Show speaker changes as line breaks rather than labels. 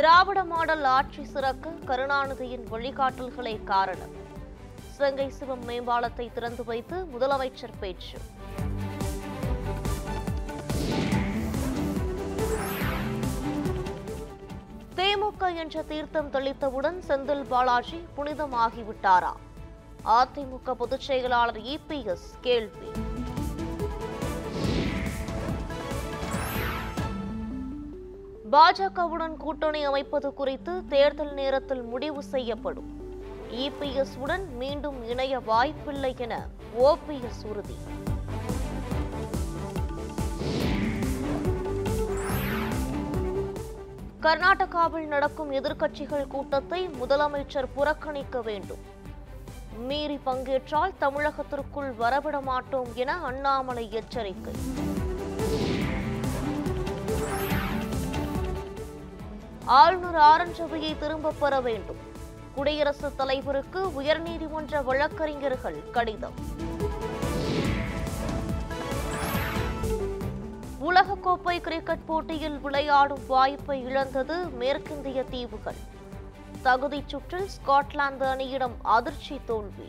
திராவிட model ஆட்சி சிறக்க கருணாநிதியின் வழிகாட்டல்களே காரணம். சிவங்கை சிவம் மேம்பாலத்தை திறந்து வைத்து முதலமைச்சர் பேச்சு. திமுக என்ற தீர்த்தம் தெளித்தவுடன் செந்தில் பாலாஜி புனிதமாகிவிட்டாரா? அதிமுக பொதுச் செயலாளர் இபிஎஸ் கேள்வி. பாஜகவுடன் கூட்டணி அமைப்பது குறித்து தேர்தல் நேரத்தில் முடிவு செய்யப்படும். இபிஎஸ் உடன் மீண்டும் இணைய வாய்ப்பில்லை என ஓபிஎஸ் உறுதி. கர்நாடகாவில் நடக்கும் எதிர்க்கட்சிகள் கூட்டத்தை முதலமைச்சர் புறக்கணிக்க வேண்டும். மீறி பங்கேற்றால் தமிழகத்திற்குள் வரவிட மாட்டோம் என அண்ணாமலை எச்சரிக்கை. ஆளுநர் ஆரன் ரவியை திரும்பப் பெற வேண்டும். குடியரசுத் தலைவருக்கு உயர்நீதிமன்ற வழக்கறிஞர்கள் கடிதம். உலகக்கோப்பை கிரிக்கெட் போட்டியில் விளையாடும் வாய்ப்பை இழந்தது மேற்கிந்திய தீவுகள். தகுதிச் சுற்றில் ஸ்காட்லாந்து அணியிடம் அதிர்ச்சி தோல்வி.